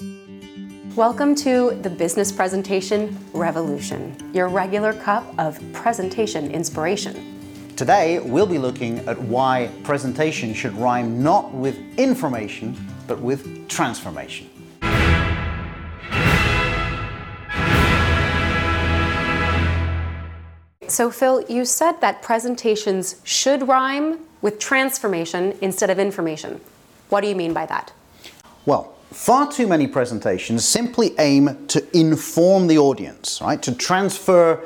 Welcome to the Business Presentation Revolution, your regular cup of presentation inspiration. Today, we'll be looking at why presentation should rhyme not with information, but with transformation. So, Phil, you said that presentations should rhyme with transformation instead of information. What do you mean by that? Well, far too many presentations simply aim to inform the audience, right? To transfer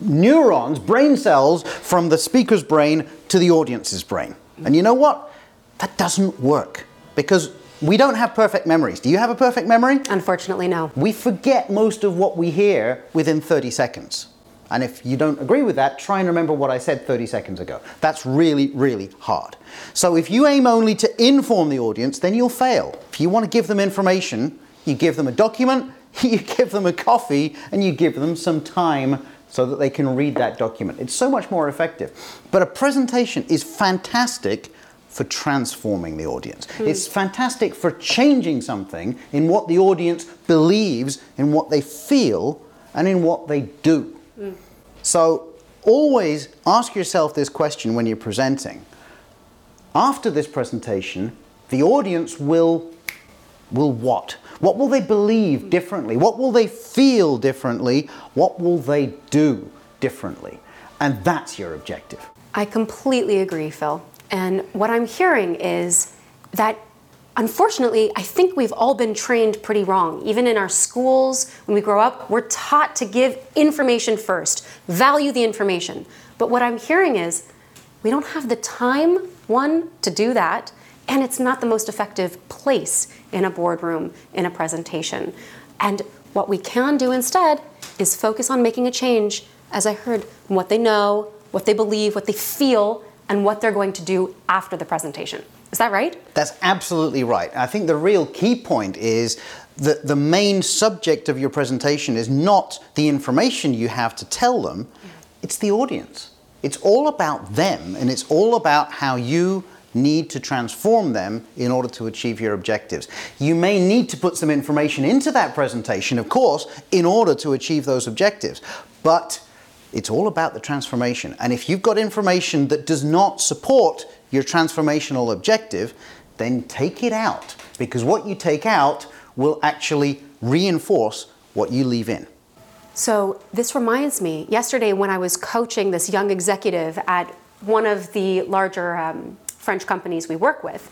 neurons, brain cells, from the speaker's brain to the audience's brain. And you know what? That doesn't work because we don't have perfect memories. Do you have a perfect memory? Unfortunately, no. We forget most of what we hear within 30 seconds. And if you don't agree with that, try and remember what I said 30 seconds ago. That's really, really hard. So if you aim only to inform the audience, then you'll fail. If you want to give them information, you give them a document, you give them a coffee, and you give them some time so that they can read that document. It's so much more effective. But a presentation is fantastic for transforming the audience. Mm. It's fantastic for changing something in what the audience believes, in what they feel, and in what they do. So always ask yourself this question when you're presenting. After this presentation, the audience will will what? What will they believe differently? What will they feel differently? What will they do differently? And that's your objective. I completely agree, Phil. And what I'm hearing is that unfortunately, I think we've all been trained pretty wrong. Even in our schools, when we grow up, we're taught to give information first, value the information. But what I'm hearing is we don't have the time, one, to do that, and it's not the most effective place in a boardroom, in a presentation. And what we can do instead is focus on making a change, as I heard, what they know, what they believe, what they feel, and what they're going to do after the presentation. Is that right? That's absolutely right. I think the real key point is that the main subject of your presentation is not the information you have to tell them, it's the audience. It's all about them and it's all about how you need to transform them in order to achieve your objectives. You may need to put some information into that presentation, of course, in order to achieve those objectives. But it's all about the transformation. And if you've got information that does not support your transformational objective, then take it out. Because what you take out will actually reinforce what you leave in. So, this reminds me yesterday when I was coaching this young executive at one of the larger um, French companies we work with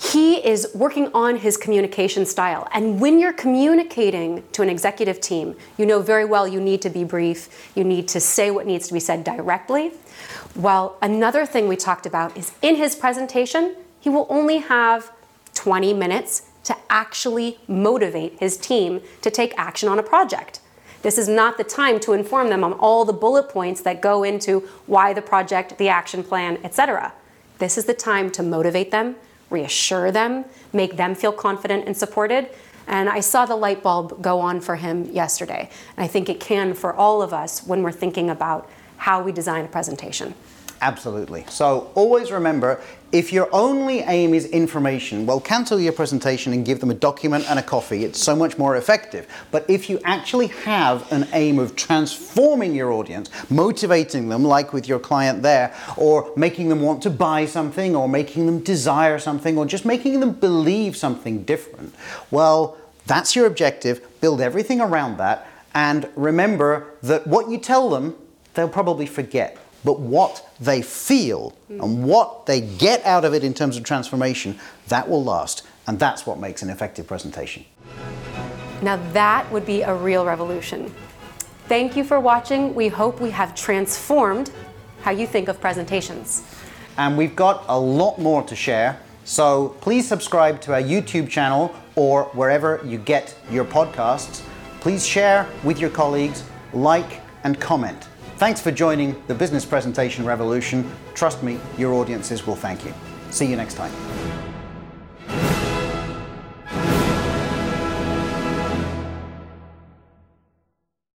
he is working on his communication style. And when you're communicating to an executive team, you know very well you need to be brief, you need to say what needs to be said directly. Well, another thing we talked about is in his presentation, he will only have 20 minutes to actually motivate his team to take action on a project. This is not the time to inform them on all the bullet points that go into why the project, the action plan, etc. This is the time to motivate them, reassure them, make them feel confident and supported. And I saw the light bulb go on for him yesterday. And I think it can for all of us when we're thinking about how we design a presentation. Absolutely. So always remember, if your only aim is information, well, cancel your presentation and give them a document and a coffee. It's so much more effective. But if you actually have an aim of transforming your audience, motivating them, like with your client there, or making them want to buy something, or making them desire something, or just making them believe something different, well, that's your objective. Build everything around that. And remember that what you tell them, they'll probably forget but what they feel mm. and what they get out of it in terms of transformation, that will last. And that's what makes an effective presentation. Now, that would be a real revolution. Thank you for watching. We hope we have transformed how you think of presentations. And we've got a lot more to share. So please subscribe to our YouTube channel or wherever you get your podcasts. Please share with your colleagues, like, and comment. Thanks for joining the Business Presentation Revolution. Trust me, your audiences will thank you. See you next time.